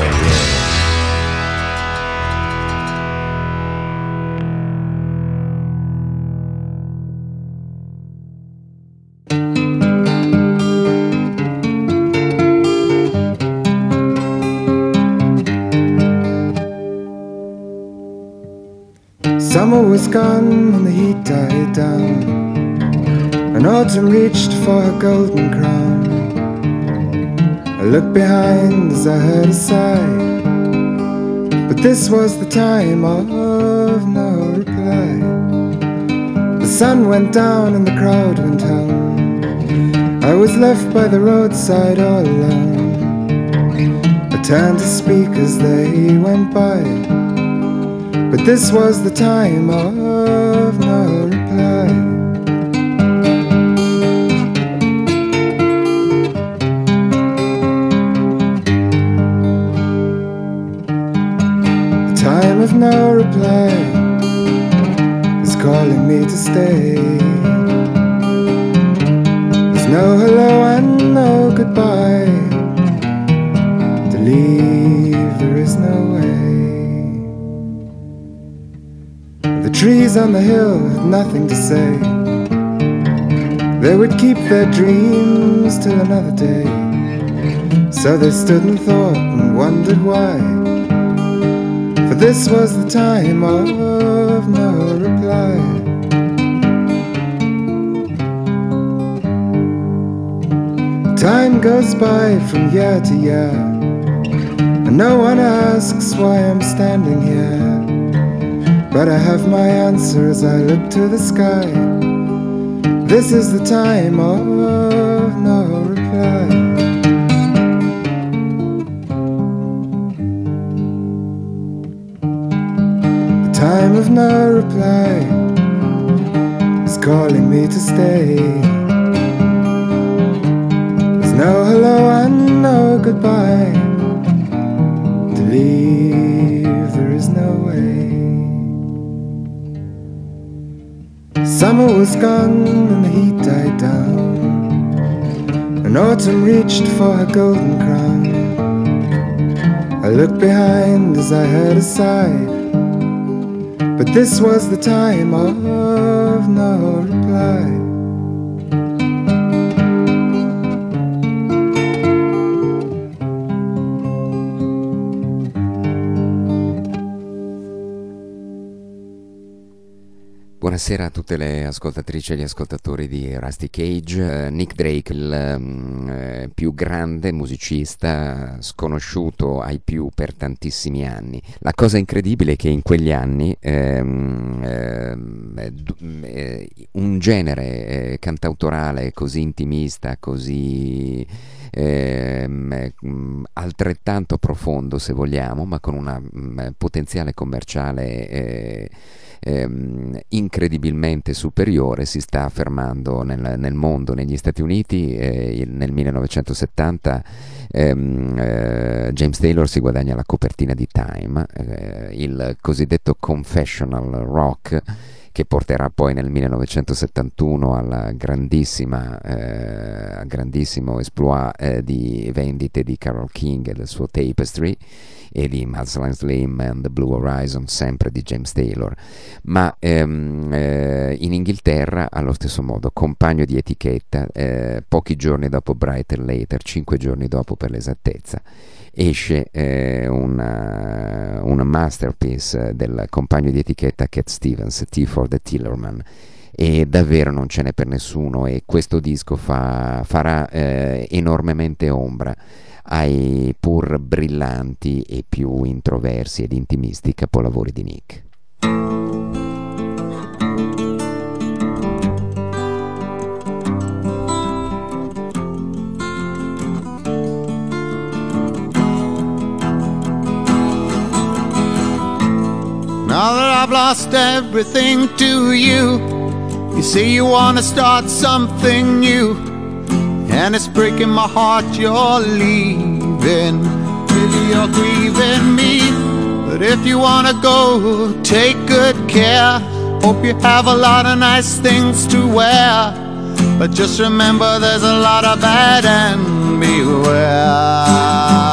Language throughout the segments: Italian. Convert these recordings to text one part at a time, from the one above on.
Oh, Summer was gone and the heat died down, and autumn reached for her golden crown. I looked behind as I heard a sigh, but this was the time of no reply. The sun went down and the crowd went home. I was left by the roadside all alone. I turned to speak as they went by. But this was the time of no reply is calling me to stay. There's no hello and no goodbye. To leave, there is no way. The trees on the hill had nothing to say. They would keep their dreams till another day. So they stood and thought and wondered why. This was the time of no reply. Time goes by from year to year, and no one asks why I'm standing here. But I have my answer as I look to the sky. This is the time of of no reply is calling me to stay. There's no hello and no goodbye. To leave, there is no way. Summer was gone and the heat died down, and autumn reached for her golden crown. I looked behind as I heard a sigh, but this was the time of no reply. Buonasera a tutte le ascoltatrici e gli ascoltatori di Rusty Cage. Eh, Nick Drake, il um, eh, più grande musicista sconosciuto ai più per tantissimi anni. La cosa incredibile è che in quegli anni ehm, eh, un genere cantautorale così intimista, così mm, altrettanto profondo se vogliamo, ma con una mm, potenziale commerciale eh, ehm, incredibilmente superiore, si sta affermando nel, nel mondo, negli Stati Uniti eh, nel 1970 ehm, eh, James Taylor si guadagna la copertina di Time, eh, il cosiddetto confessional rock che porterà poi nel 1971 al grandissimo esploit eh, di vendite di Carol King e del suo Tapestry e di Muscle Slim and the Blue Horizon, sempre di James Taylor, ma ehm, eh, in Inghilterra allo stesso modo, compagno di etichetta, eh, pochi giorni dopo Brighter Later, cinque giorni dopo per l'esattezza esce eh, una, una, masterpiece del compagno di etichetta Cat Stevens, T for the Tillerman e davvero non ce n'è per nessuno e questo disco fa, farà eh, enormemente ombra ai pur brillanti e più introversi ed intimisti capolavori di Nick. Now that I've lost everything to you, you say you wanna start something new. And it's breaking my heart you're leaving. Maybe you're grieving me. But if you wanna go, take good care. Hope you have a lot of nice things to wear. But just remember there's a lot of bad and beware.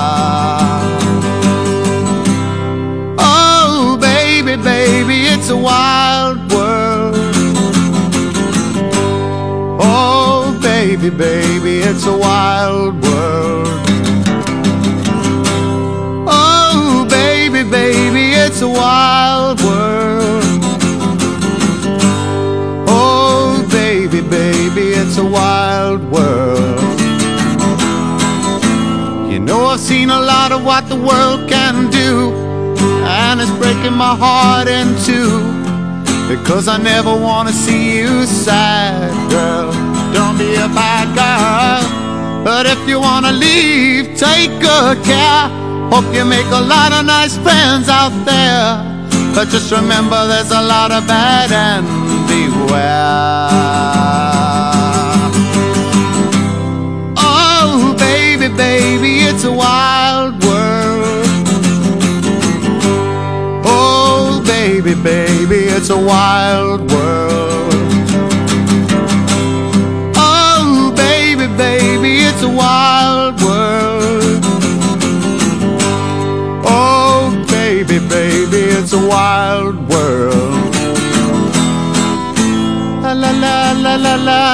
Baby, baby, it's a wild world. Oh, baby, baby, it's a wild world. Oh, baby, baby, it's a wild world. You know, I've seen a lot of what the world can do and it's breaking my heart in two. Because I never wanna see you sad, girl. Don't be a bad girl. But if you wanna leave, take good care. Hope you make a lot of nice friends out there. But just remember there's a lot of bad and beware. Oh, baby, baby, it's a wild world. Oh, baby, baby, it's a wild world.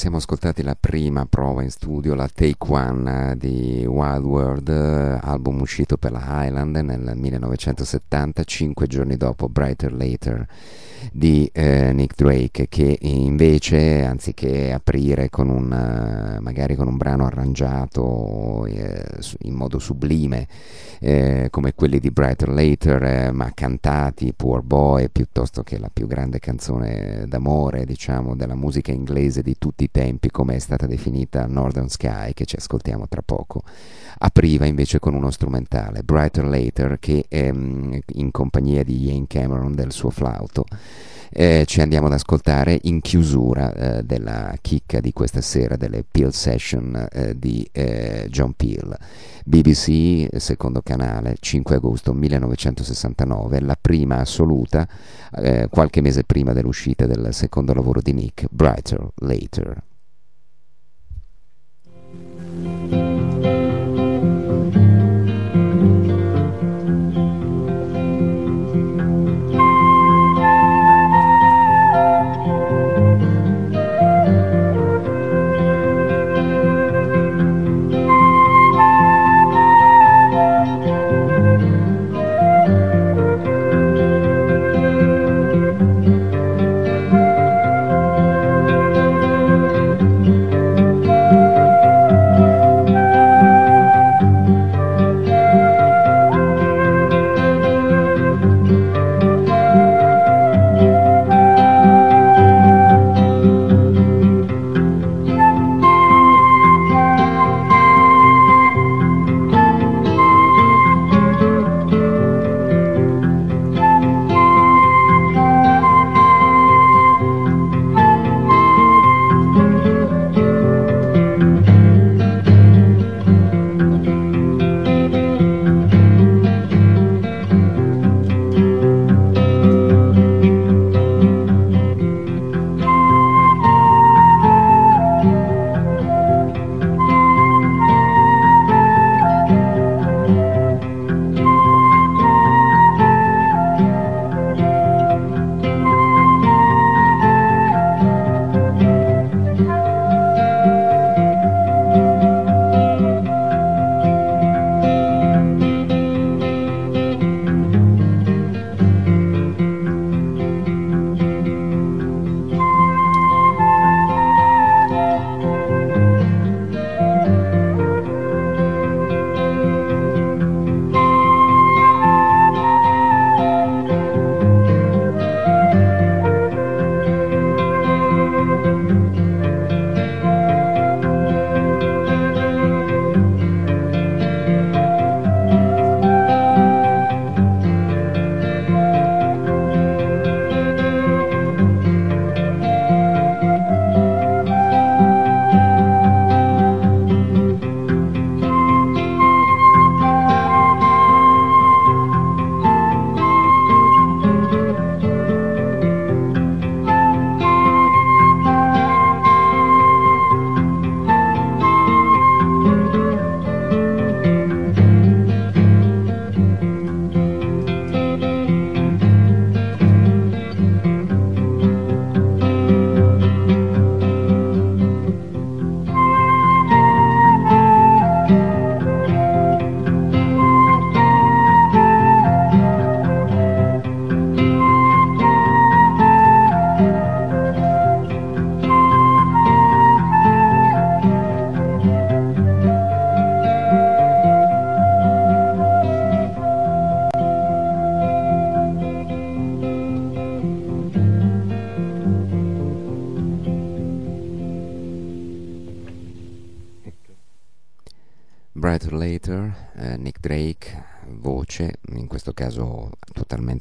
siamo ascoltati la prima prova in studio, la Take One di Wild World, album uscito per la Highland nel 1970, cinque giorni dopo Brighter Later di eh, Nick Drake che invece anziché aprire con un, uh, magari con un brano arrangiato eh, in modo sublime eh, come quelli di Brighter Later eh, ma cantati Poor Boy piuttosto che la più grande canzone d'amore diciamo della musica inglese di tutti i tempi come è stata definita Northern Sky che ci ascoltiamo tra poco apriva invece con uno strumentale Brighter Later che ehm, in compagnia di Ian Cameron del suo flauto eh, ci andiamo ad ascoltare in chiusura eh, della chicca di questa sera delle Peel Session eh, di eh, John Peel. BBC, secondo canale, 5 agosto 1969, la prima assoluta, eh, qualche mese prima dell'uscita del secondo lavoro di Nick, Brighter Later.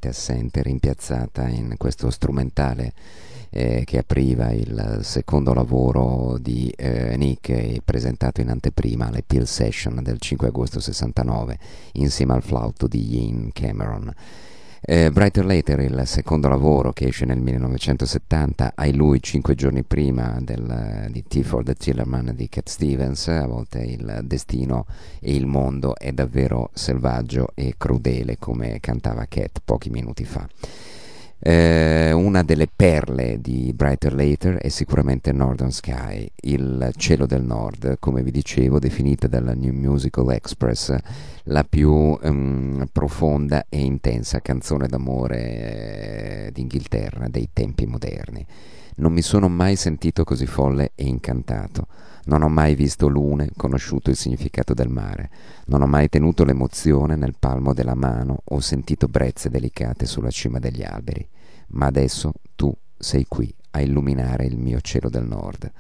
Assente, rimpiazzata in questo strumentale eh, che apriva il secondo lavoro di eh, Nick presentato in anteprima alle Peel Session del 5 agosto 69 insieme al flauto di Ian Cameron. Eh, Brighter Later, il secondo lavoro che esce nel 1970, hai lui cinque giorni prima del, di T for the Tillerman di Cat Stevens, a volte il destino e il mondo è davvero selvaggio e crudele come cantava Cat pochi minuti fa. Eh, una delle perle di Brighter Later è sicuramente Northern Sky, il cielo del nord, come vi dicevo, definita dalla New Musical Express la più um, profonda e intensa canzone d'amore eh, d'Inghilterra dei tempi moderni. Non mi sono mai sentito così folle e incantato. Non ho mai visto lune, conosciuto il significato del mare. Non ho mai tenuto l'emozione nel palmo della mano o sentito brezze delicate sulla cima degli alberi. Ma adesso tu sei qui a illuminare il mio cielo del nord.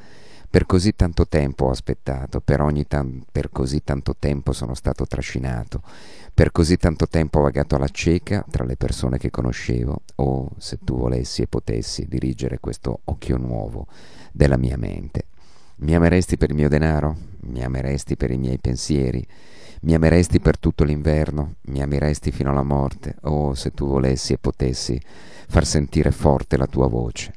Per così tanto tempo ho aspettato, per, tan- per così tanto tempo sono stato trascinato, per così tanto tempo ho vagato alla cieca tra le persone che conoscevo, o se tu volessi e potessi dirigere questo occhio nuovo della mia mente. Mi ameresti per il mio denaro? Mi ameresti per i miei pensieri? Mi ameresti per tutto l'inverno? Mi ameresti fino alla morte? O se tu volessi e potessi far sentire forte la tua voce?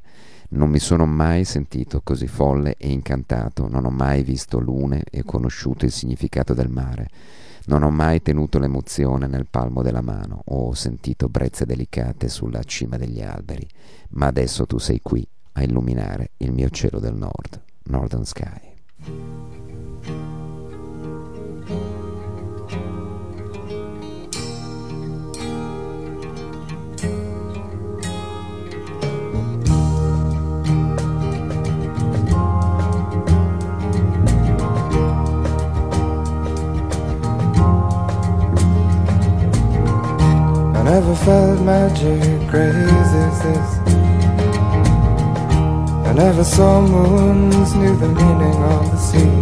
Non mi sono mai sentito così folle e incantato, non ho mai visto lune e conosciuto il significato del mare. Non ho mai tenuto l'emozione nel palmo della mano o sentito brezze delicate sulla cima degli alberi, ma adesso tu sei qui a illuminare il mio cielo del nord, Northern Sky. Never felt magic crazy as this. I never saw moons, knew the meaning of the sea.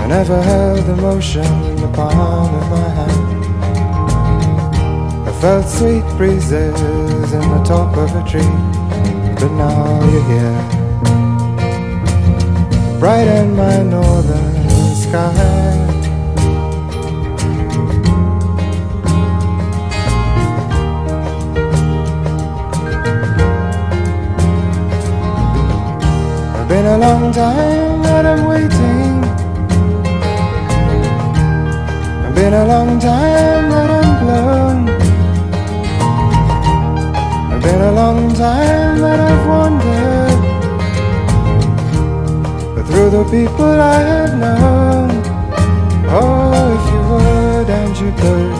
I never held emotion in the palm of my hand. I felt sweet breezes in the top of a tree, but now you're here. Bright in my northern sky. Been a long time that I'm waiting. Been a long time that I'm blown. Been a long time that I've wandered. Through the people I have known. Oh, if you would and you could.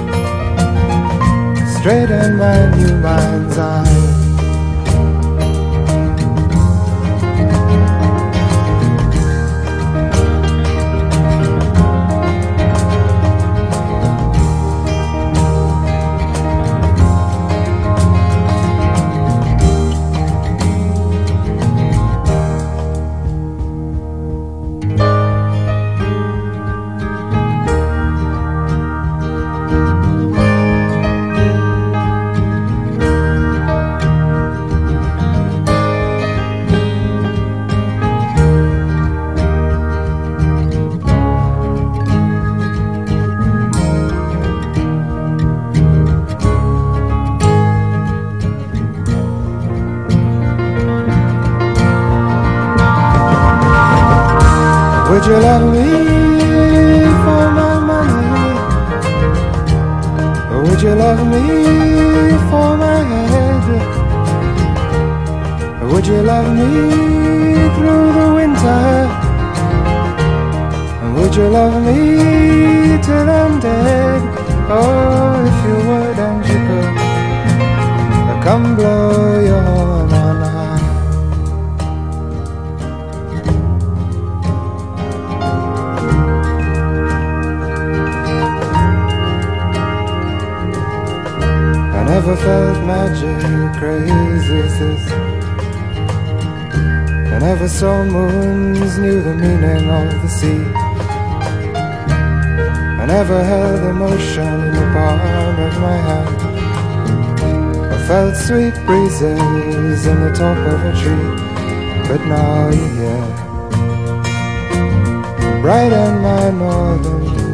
straighten my new mind's eye. I never held emotion in the palm of my hand. I felt sweet breezes in the top of a tree, but now you're here, bright in my northern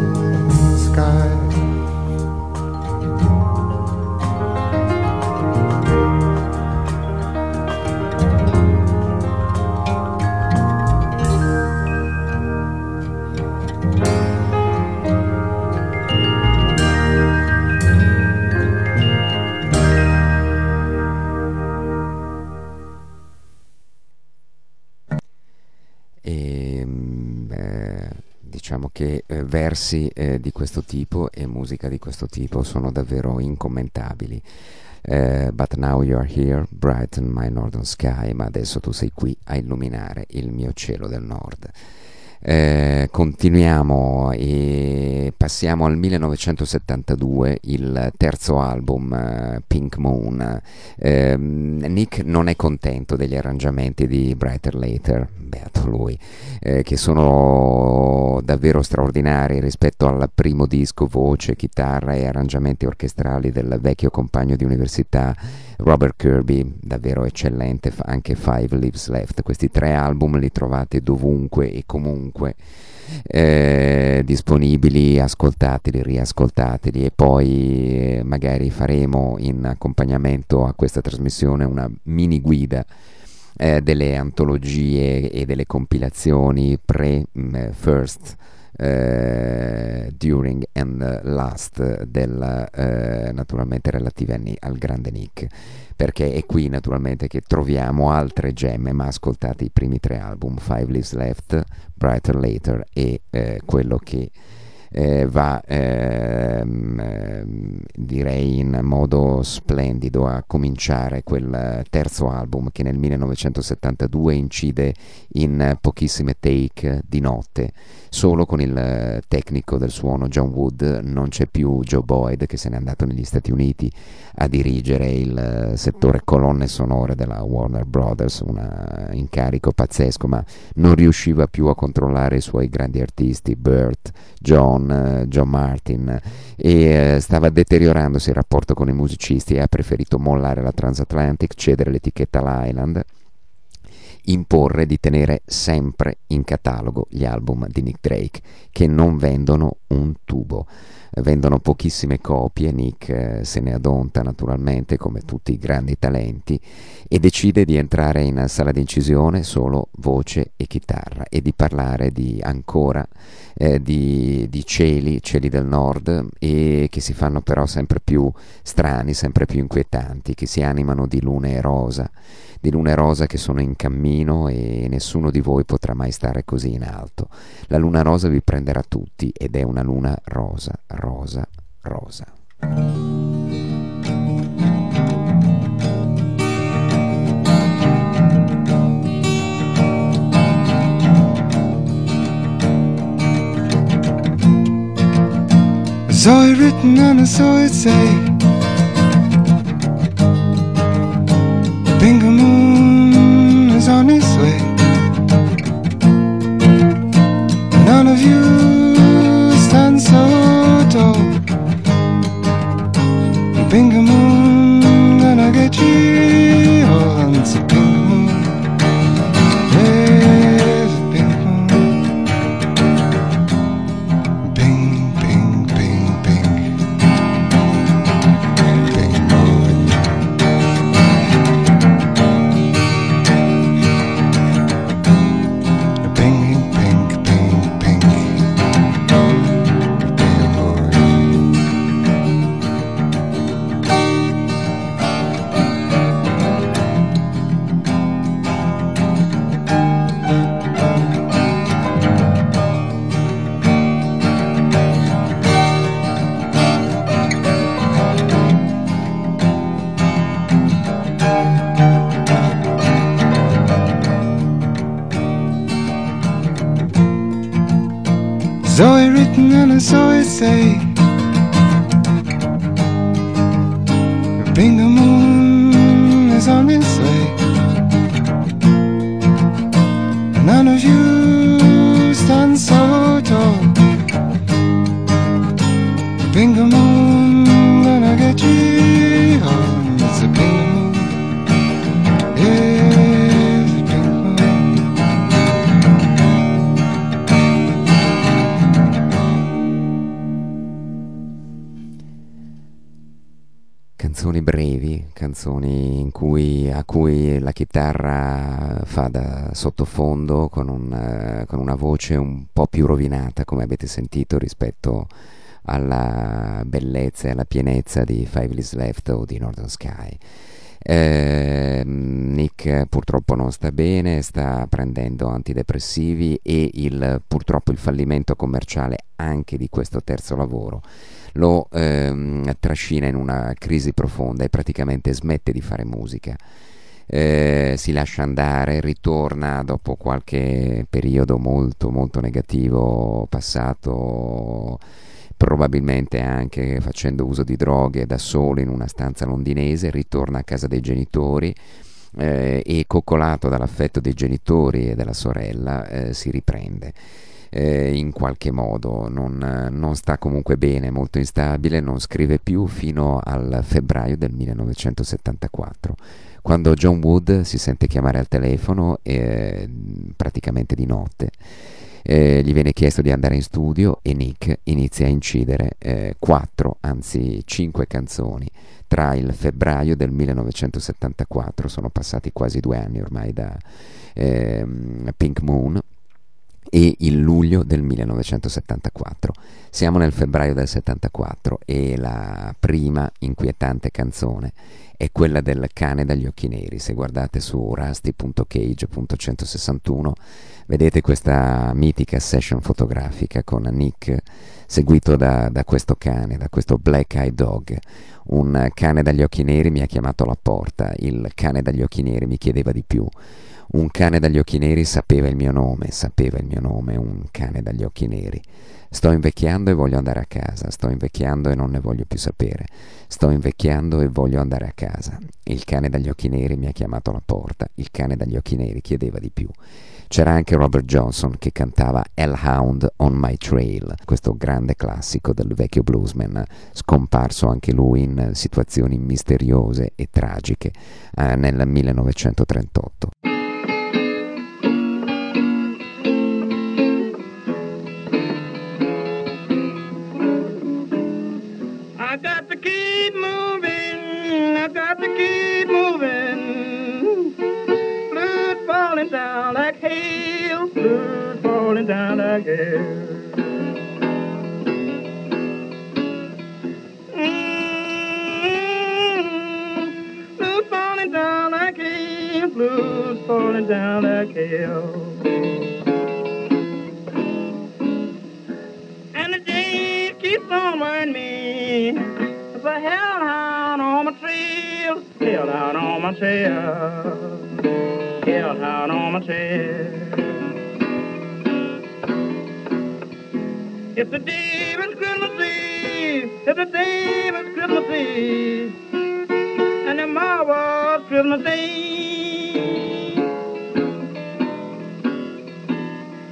versi eh, di questo tipo e musica di questo tipo sono davvero incommentabili. Uh, but now you are here, brighten my northern sky, ma adesso tu sei qui a illuminare il mio cielo del nord. Eh, continuiamo e passiamo al 1972, il terzo album eh, Pink Moon. Eh, Nick non è contento degli arrangiamenti di Brighter Later, beato lui, eh, che sono davvero straordinari rispetto al primo disco, voce, chitarra e arrangiamenti orchestrali del vecchio compagno di università Robert Kirby, davvero eccellente, anche Five Lives Left. Questi tre album li trovate dovunque e comunque. Eh, disponibili, ascoltateli, riascoltateli e poi eh, magari faremo in accompagnamento a questa trasmissione una mini guida eh, delle antologie e delle compilazioni pre-first. Eh, during and last del, eh, naturalmente relative al grande Nick. Perché è qui naturalmente che troviamo altre gemme ma ascoltate i primi tre album Five Leaves Left, Brighter Later e eh, quello che eh, va ehm, ehm, direi in modo splendido a cominciare quel terzo album che nel 1972 incide in pochissime take di notte. Solo con il tecnico del suono John Wood non c'è più Joe Boyd che se n'è andato negli Stati Uniti a dirigere il settore colonne sonore della Warner Brothers, un incarico pazzesco, ma non riusciva più a controllare i suoi grandi artisti, Burt, John, John Martin, e eh, stava deteriorandosi il rapporto con i musicisti e ha preferito mollare la Transatlantic, cedere l'etichetta all'Island imporre di tenere sempre in catalogo gli album di Nick Drake che non vendono un tubo vendono pochissime copie, Nick eh, se ne adonta naturalmente come tutti i grandi talenti e decide di entrare in sala d'incisione solo voce e chitarra e di parlare di ancora eh, di, di, cieli, cieli del nord e che si fanno però sempre più strani, sempre più inquietanti, che si animano di lune rosa di lune rosa che sono in cammino e nessuno di voi potrà mai stare così in alto. La luna rosa vi prenderà tutti ed è una luna rosa, rosa, rosa. Saw it written and I saw it say Bingo finger move sottofondo con, un, eh, con una voce un po' più rovinata, come avete sentito, rispetto alla bellezza e alla pienezza di Five Leaves Left o di Northern Sky. Eh, Nick purtroppo non sta bene, sta prendendo antidepressivi e il, purtroppo il fallimento commerciale anche di questo terzo lavoro lo ehm, trascina in una crisi profonda e praticamente smette di fare musica. Eh, si lascia andare, ritorna dopo qualche periodo molto molto negativo passato probabilmente anche facendo uso di droghe da solo in una stanza londinese, ritorna a casa dei genitori eh, e coccolato dall'affetto dei genitori e della sorella eh, si riprende. Eh, in qualche modo. Non, non, sta comunque bene, molto instabile, non scrive più fino al febbraio del 1974 quando John Wood si sente chiamare al telefono eh, praticamente di notte. Eh, gli viene chiesto di andare in studio e Nick inizia a incidere eh, quattro, anzi cinque canzoni tra il febbraio del 1974, sono passati quasi due anni ormai da eh, Pink Moon, e il luglio del 1974. Siamo nel febbraio del 74 e la prima inquietante canzone è quella del cane dagli occhi neri. Se guardate su rusty.cage.161 vedete questa mitica session fotografica con Nick seguito da, da questo cane, da questo Black Eye Dog. Un cane dagli occhi neri mi ha chiamato alla porta, il cane dagli occhi neri mi chiedeva di più. Un cane dagli occhi neri sapeva il mio nome, sapeva il mio nome, un cane dagli occhi neri. Sto invecchiando e voglio andare a casa, sto invecchiando e non ne voglio più sapere. Sto invecchiando e voglio andare a casa. Il cane dagli occhi neri mi ha chiamato alla porta, il cane dagli occhi neri chiedeva di più. C'era anche Robert Johnson che cantava Hellhound on My Trail, questo grande classico del vecchio bluesman, scomparso anche lui in situazioni misteriose e tragiche eh, nel 1938. Got to keep moving, I got to keep moving. Blood falling down like hail, blood falling down like hail. Mm-hmm. Blood falling down like hail, blood falling down like hail. tail, tail down on my tail. If the day was Christmas Eve, if the day was Christmas Eve, and tomorrow was Christmas Day.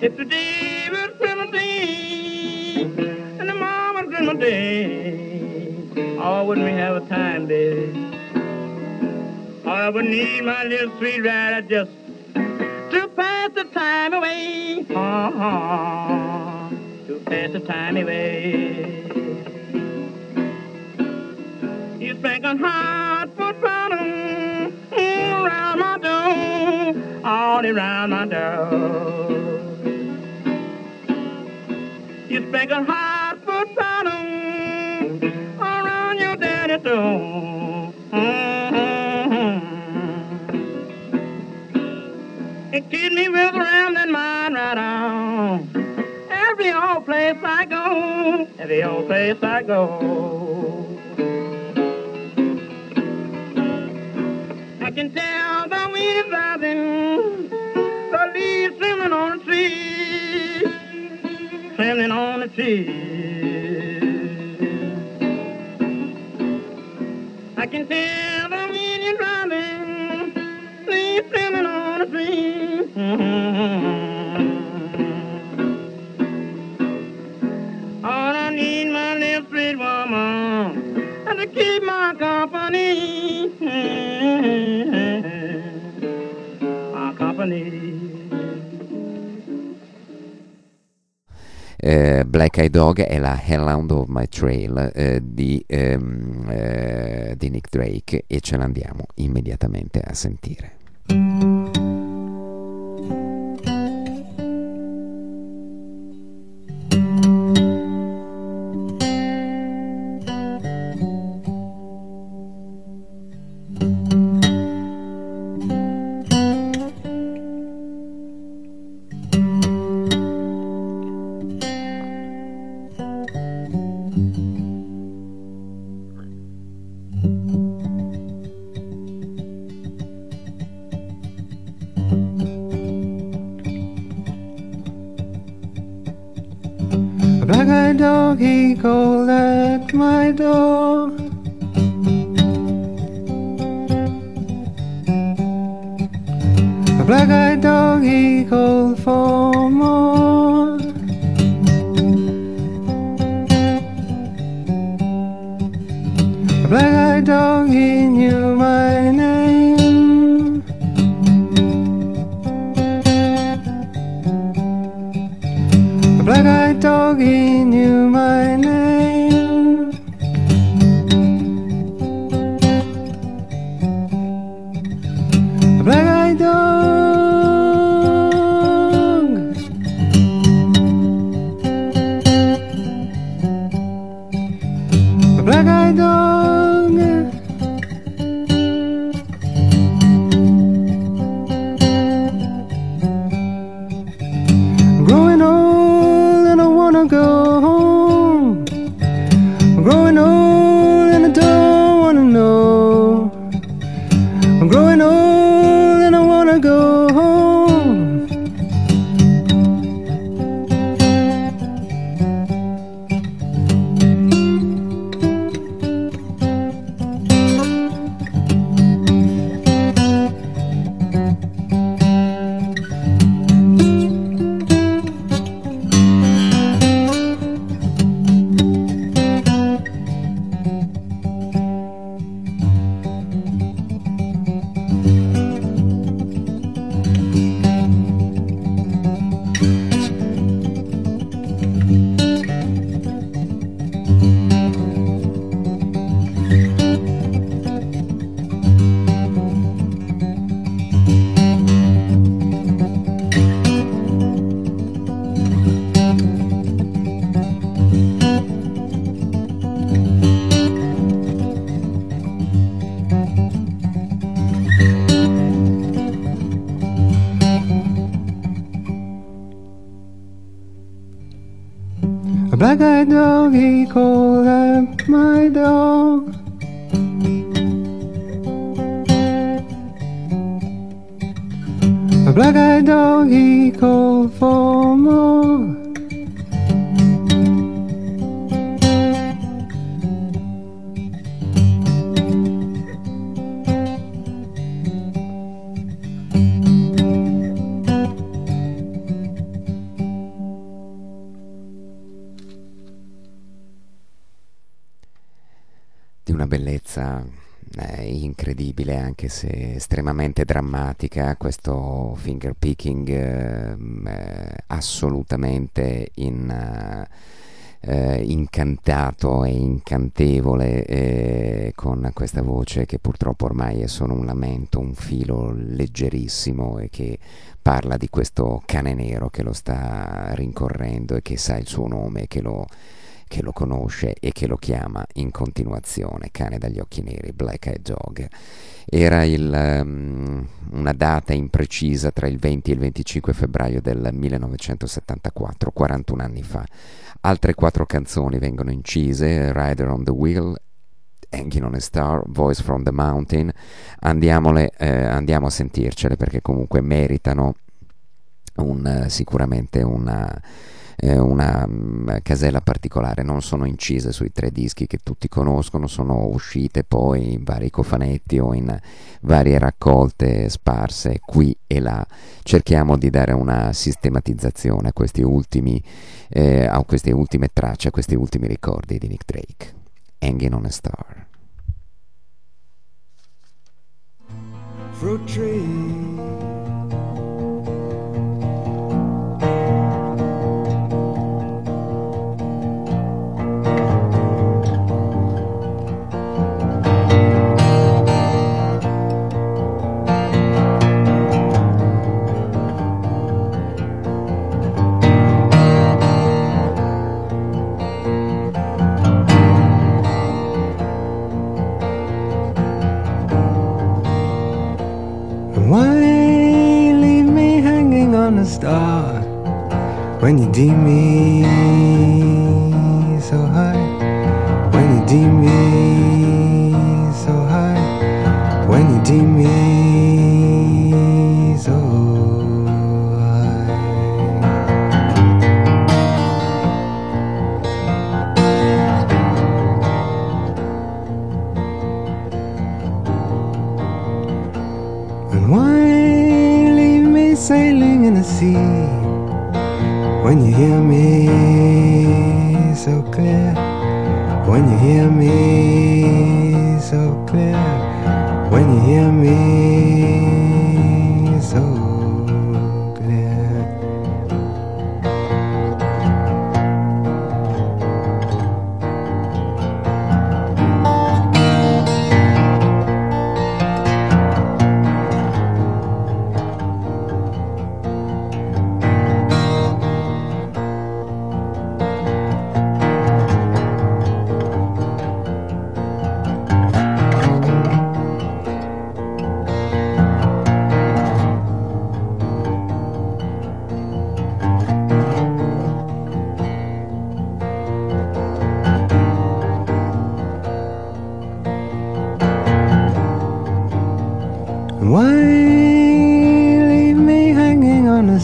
If the day was Christmas Eve, and tomorrow was Christmas Day, oh, wouldn't we have a time, baby? I would need my little sweet rider just to pass the time away. Uh-huh. To pass the time away. You spanking hard foot bottom around my door, all around my door. You spanking hard foot bottom around your daddy door. Every old place I go. I can tell the wind is rising, the leaves swimming on the tree, swimming on the tree. Dog è la Hellhound of My Trail eh, di, ehm, eh, di Nick Drake e ce l'andiamo immediatamente a sentire. A black-eyed dog he called for more. Incredibile, anche se estremamente drammatica, questo finger picking ehm, eh, assolutamente in, eh, incantato e incantevole eh, con questa voce che purtroppo ormai è solo un lamento, un filo leggerissimo e che parla di questo cane nero che lo sta rincorrendo e che sa il suo nome, che lo che lo conosce e che lo chiama in continuazione cane dagli occhi neri, Black Eyed Dog. Era il, um, una data imprecisa tra il 20 e il 25 febbraio del 1974, 41 anni fa. Altre quattro canzoni vengono incise, Rider on the Wheel, Hanging on a Star, Voice from the Mountain, Andiamole, eh, andiamo a sentircele perché comunque meritano un, sicuramente una eh, una um, casella particolare, non sono incise sui tre dischi che tutti conoscono, sono uscite poi in vari cofanetti o in varie raccolte sparse qui e là. Cerchiamo di dare una sistematizzazione a questi ultimi, eh, a queste ultime tracce, a questi ultimi ricordi di Nick Drake. Hanging on a Star. Fruit tree.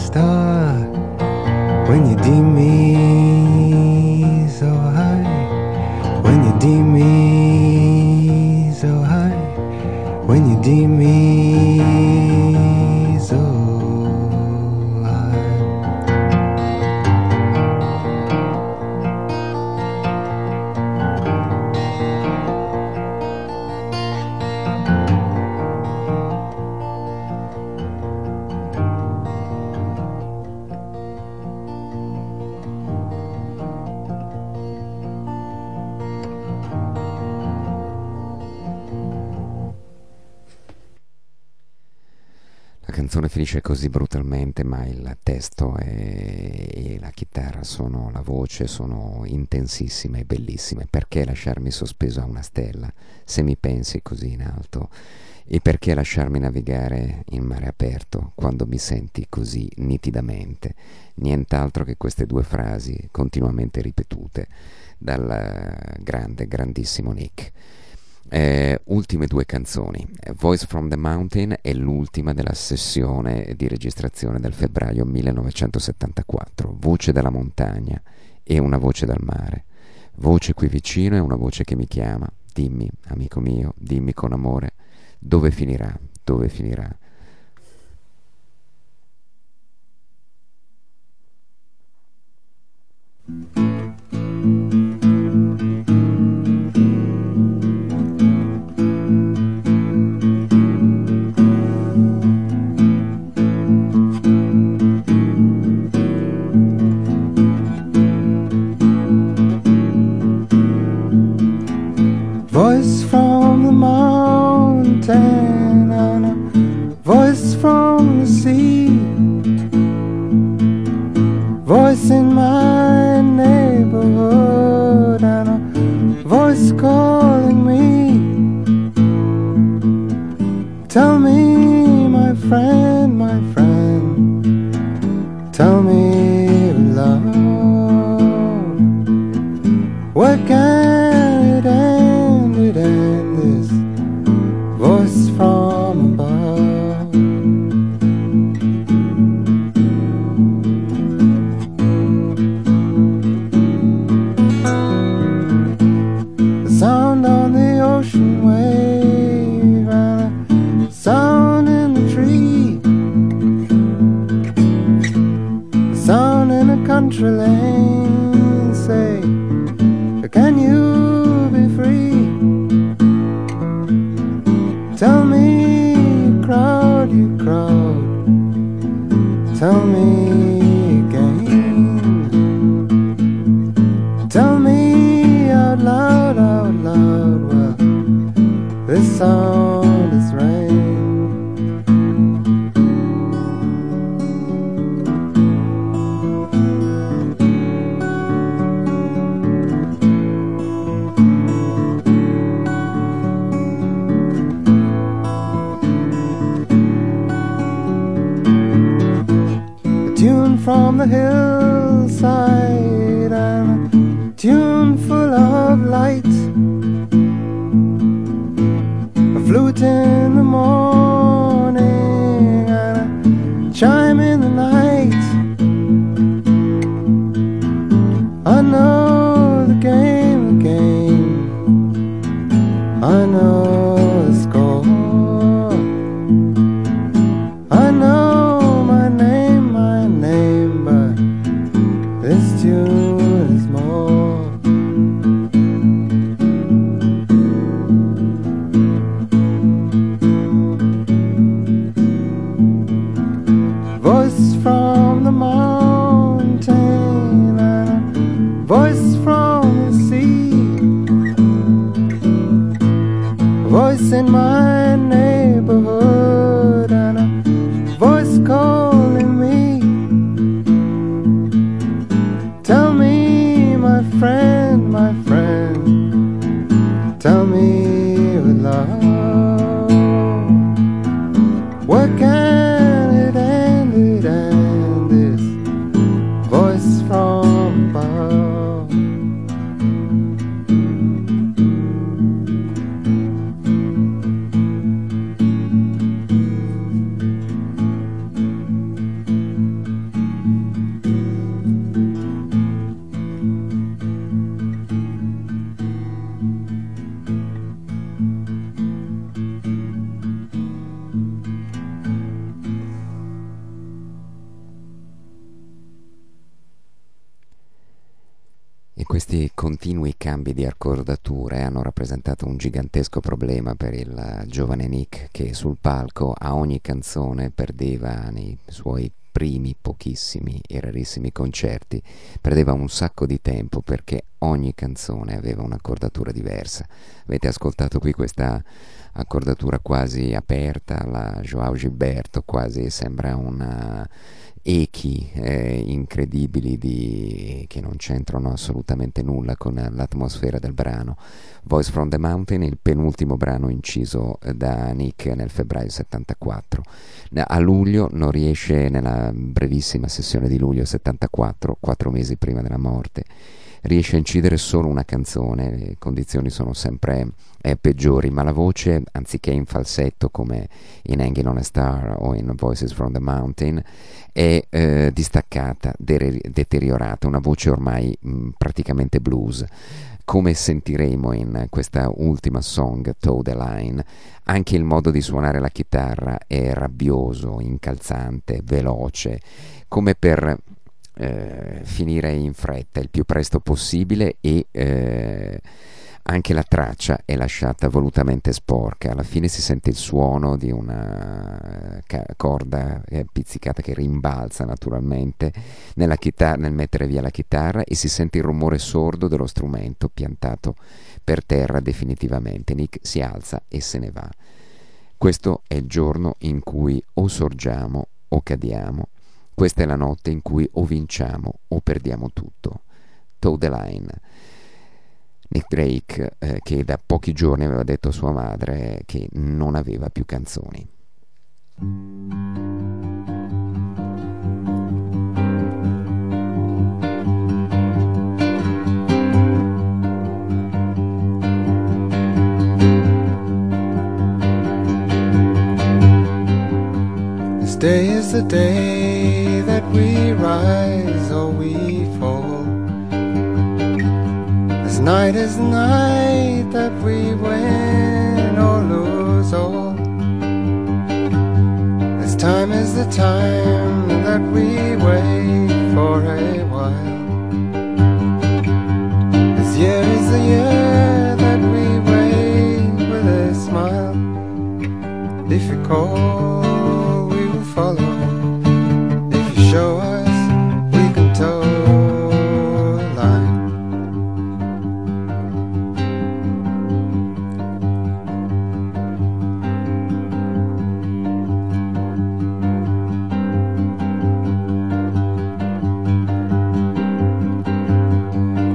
Star when you deem me così brutalmente, ma il testo e, e la chitarra sono, la voce sono intensissime e bellissime. Perché lasciarmi sospeso a una stella se mi pensi così in alto? E perché lasciarmi navigare in mare aperto quando mi senti così nitidamente? Nient'altro che queste due frasi continuamente ripetute dal grande, grandissimo Nick. Eh, ultime due canzoni, Voice from the Mountain è l'ultima della sessione di registrazione del febbraio 1974, Voce della montagna e una voce dal mare, voce qui vicino e una voce che mi chiama, dimmi, amico mio, dimmi con amore, dove finirà, dove finirà. Voice from the mountain problema per il eh, giovane Nick che sul palco a ogni canzone perdeva nei suoi primi pochissimi e rarissimi concerti, perdeva un sacco di tempo perché ogni canzone aveva un'accordatura diversa. Avete ascoltato qui questa accordatura quasi aperta, la Joao Gilberto, quasi sembra una echi eh, incredibili di, che non c'entrano assolutamente nulla con l'atmosfera del brano. Voice from the Mountain, il penultimo brano inciso da Nick nel febbraio 74. A luglio non riesce, nella brevissima sessione di luglio 74, quattro mesi prima della morte, riesce a incidere solo una canzone, le condizioni sono sempre eh, peggiori, ma la voce, anziché in falsetto come in Hanging on a Star o in Voices from the Mountain, è eh, distaccata, de- deteriorata, una voce ormai mh, praticamente blues. Come sentiremo in questa ultima song, Toe the Line, anche il modo di suonare la chitarra è rabbioso, incalzante, veloce, come per eh, finire in fretta il più presto possibile e eh, anche la traccia è lasciata volutamente sporca. Alla fine si sente il suono di una corda pizzicata che rimbalza naturalmente chitar- nel mettere via la chitarra e si sente il rumore sordo dello strumento piantato per terra definitivamente. Nick si alza e se ne va. Questo è il giorno in cui o sorgiamo o cadiamo. Questa è la notte in cui o vinciamo o perdiamo tutto. Toe the line. Nick Drake eh, che da pochi giorni aveva detto a sua madre che non aveva più canzoni. This day is the day that we rise or we fall. This night is night that we win or lose all. This time is the time that we wait for a while. This year is the year that we wait with a smile. If follow. If you show us, we can toe the line.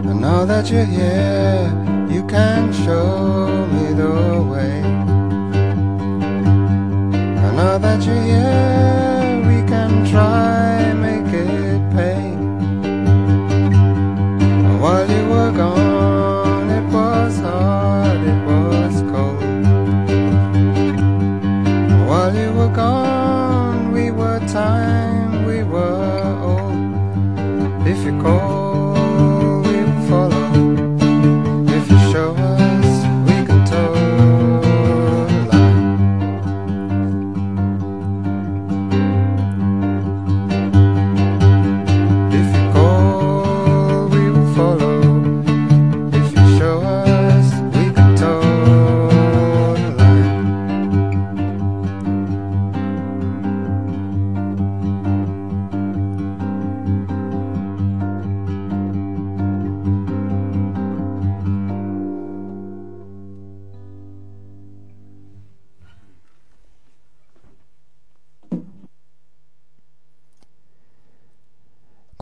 And now that you're here, you can show now that you're here, we can try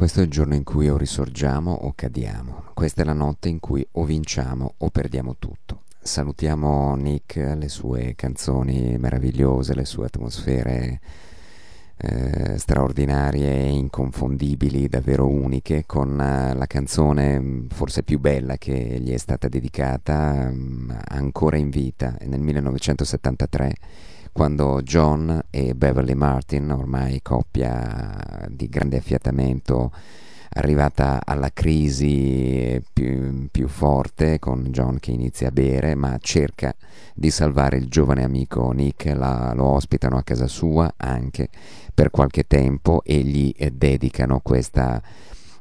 Questo è il giorno in cui o risorgiamo o cadiamo. Questa è la notte in cui o vinciamo o perdiamo tutto. Salutiamo Nick, le sue canzoni meravigliose, le sue atmosfere eh, straordinarie e inconfondibili, davvero uniche, con uh, la canzone mm, forse più bella che gli è stata dedicata um, ancora in vita nel 1973 quando John e Beverly Martin, ormai coppia di grande affiatamento, arrivata alla crisi più, più, forte con John che inizia a bere ma cerca di salvare il giovane amico Nick, la, lo ospitano a casa sua anche per qualche tempo e gli dedicano questa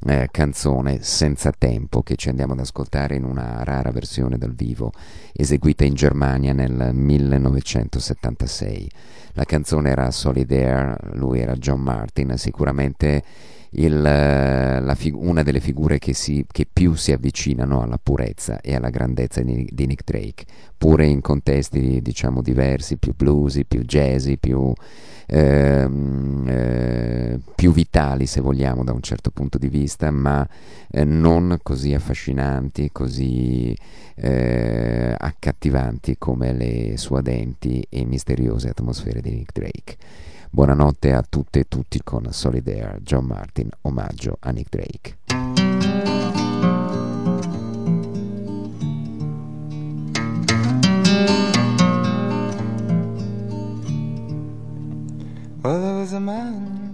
eh, canzone Senza tempo che ci andiamo ad ascoltare in una rara versione dal vivo eseguita in Germania nel 1976. La canzone era Solid Air, lui era John Martin, sicuramente il, fig- una delle figure che, si, che, più si avvicinano alla purezza e alla grandezza di, di Nick Drake, pure in contesti diciamo diversi, più bluesy, più jazzy, più Ehm, eh, più vitali se vogliamo da un certo punto di vista, ma eh, non così affascinanti, così eh, accattivanti come le suadenti e misteriose atmosfere di Nick Drake. Buonanotte a tutte e tutti con Solid Air, John Martin, omaggio a Nick Drake.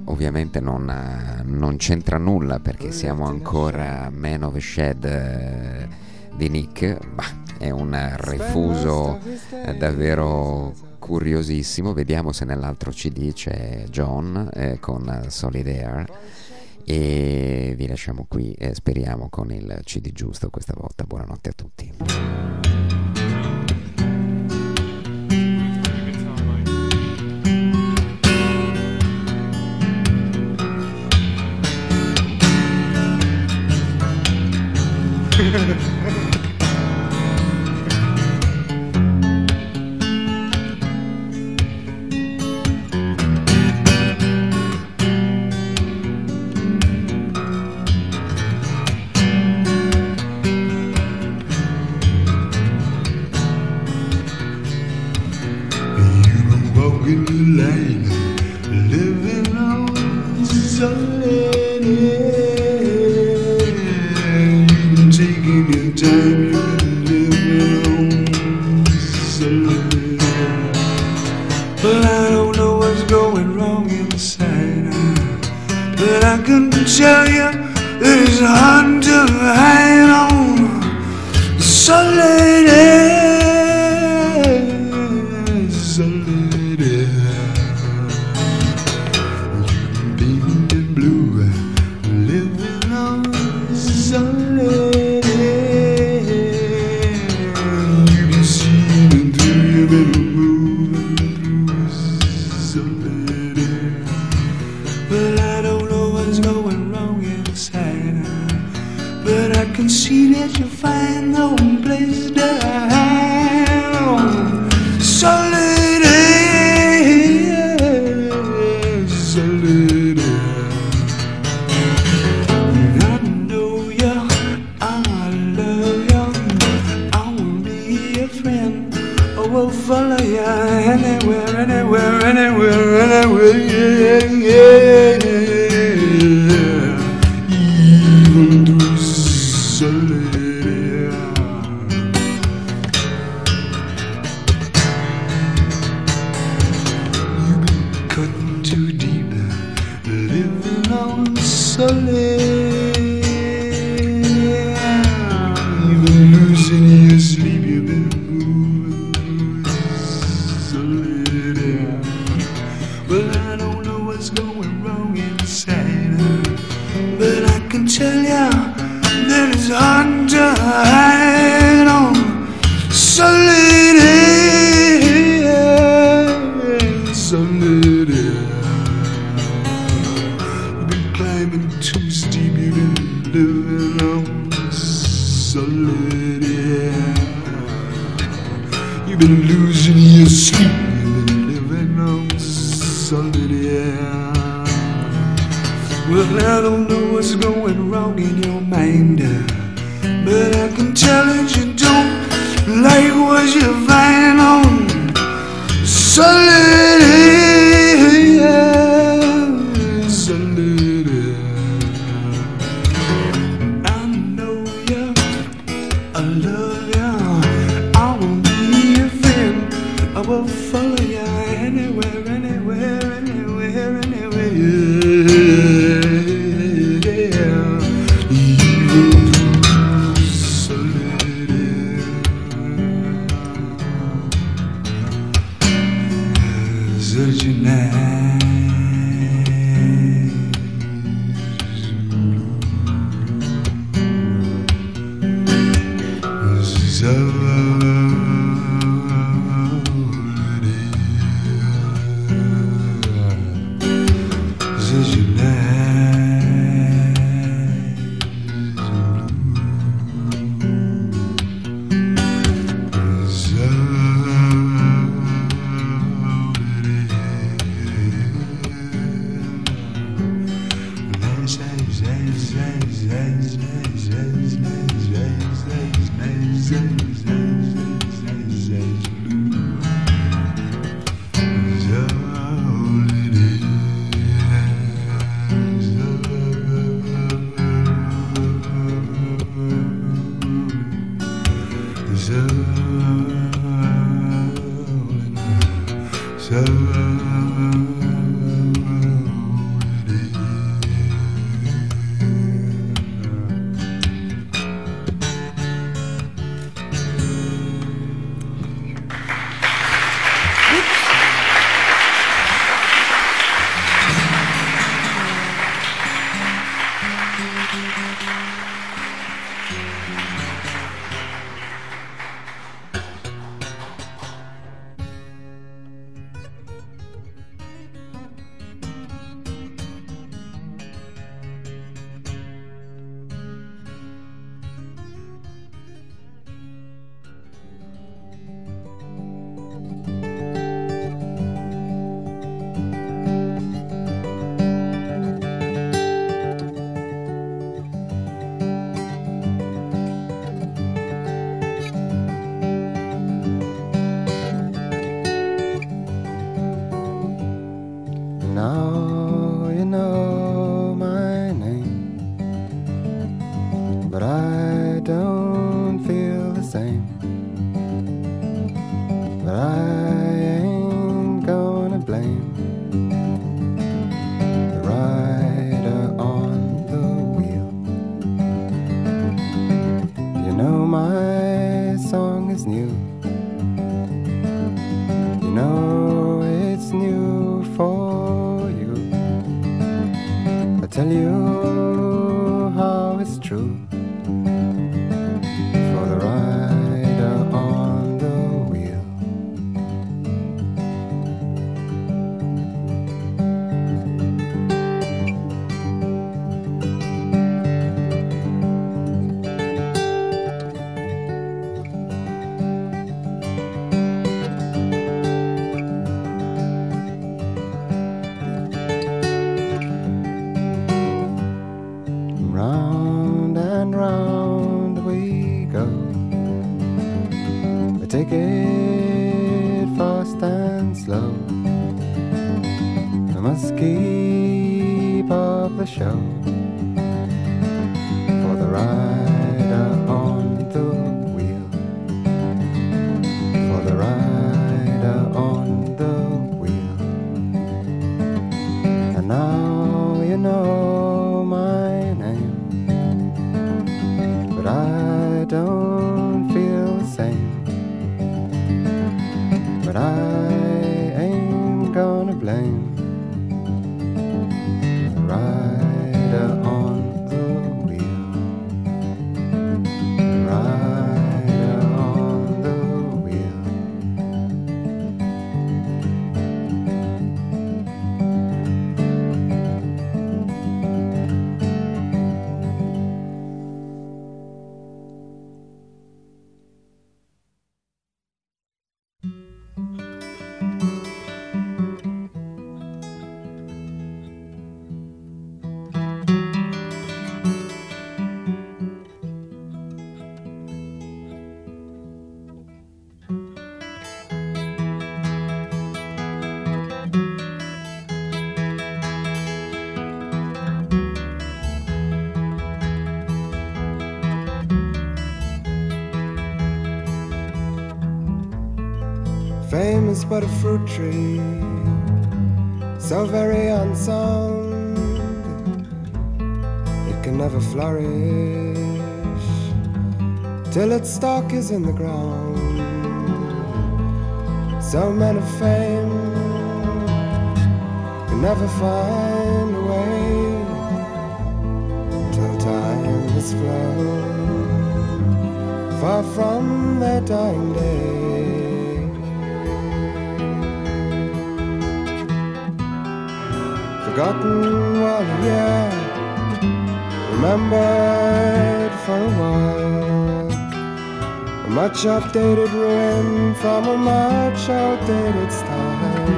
Ovviamente non, non, c'entra nulla perché siamo ancora Man of Shed eh, di Nick, ma è un refuso davvero curiosissimo, vediamo se nell'altro CD c'è John eh, con Solidair e vi lasciamo qui e eh, speriamo con il CD giusto questa volta. Buonanotte a tutti. see that you find the one place to I know you, I love you. I will be friend. Oh, I will follow you anywhere, anywhere, anywhere, anywhere. Yeah, yeah. will find. Is but a fruit tree, so very unsound, it can never flourish till its stalk is in the ground. So men of fame can never find a way till time has flown far from their dying day. Forgotten while a year, remembered for a while. A much updated ruin from a much outdated style.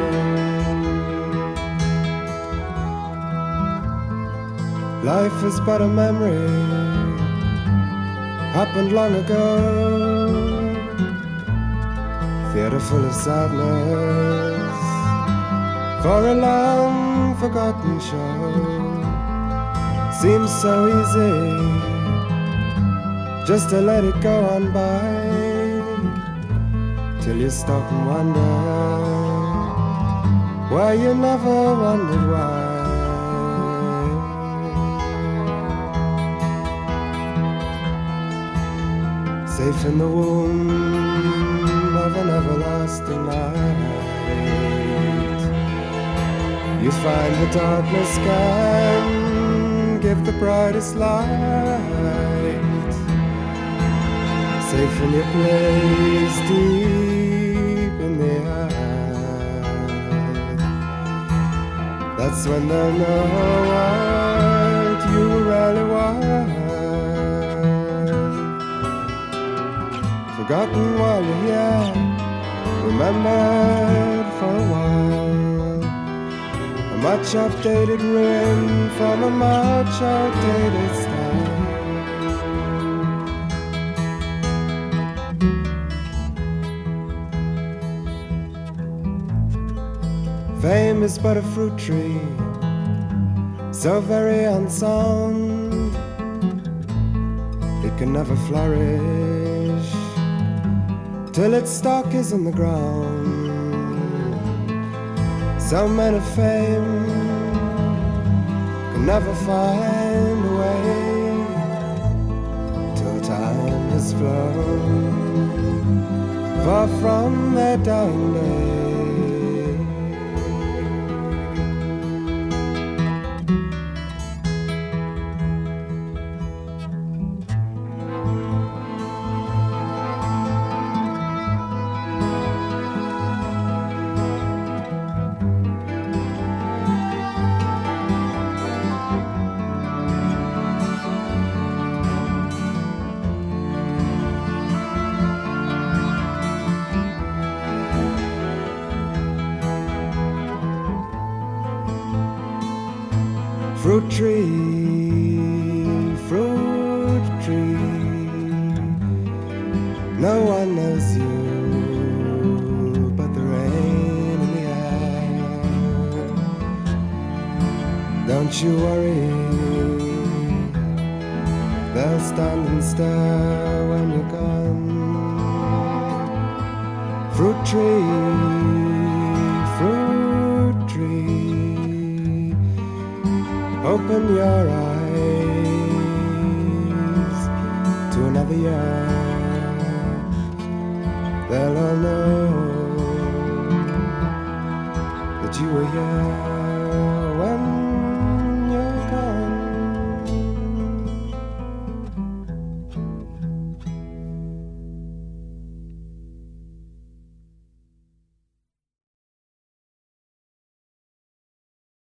Life is but a memory, happened long ago. Theater full of sadness for a long forgotten show. Seems so easy just to let it go on by till you stop and wonder why you never wondered why. Safe in the womb of an everlasting night, you find the darkness can give the brightest light. Safe in your place deep in the earth. That's when they'll know what you really want. Forgotten while you're here, remembered for a while. Much updated ruin from a much outdated style. Fame is but a fruit tree, so very unsound. It can never flourish till its stalk is in the ground. Some men of fame can never find a way till time has flown far from their dying day.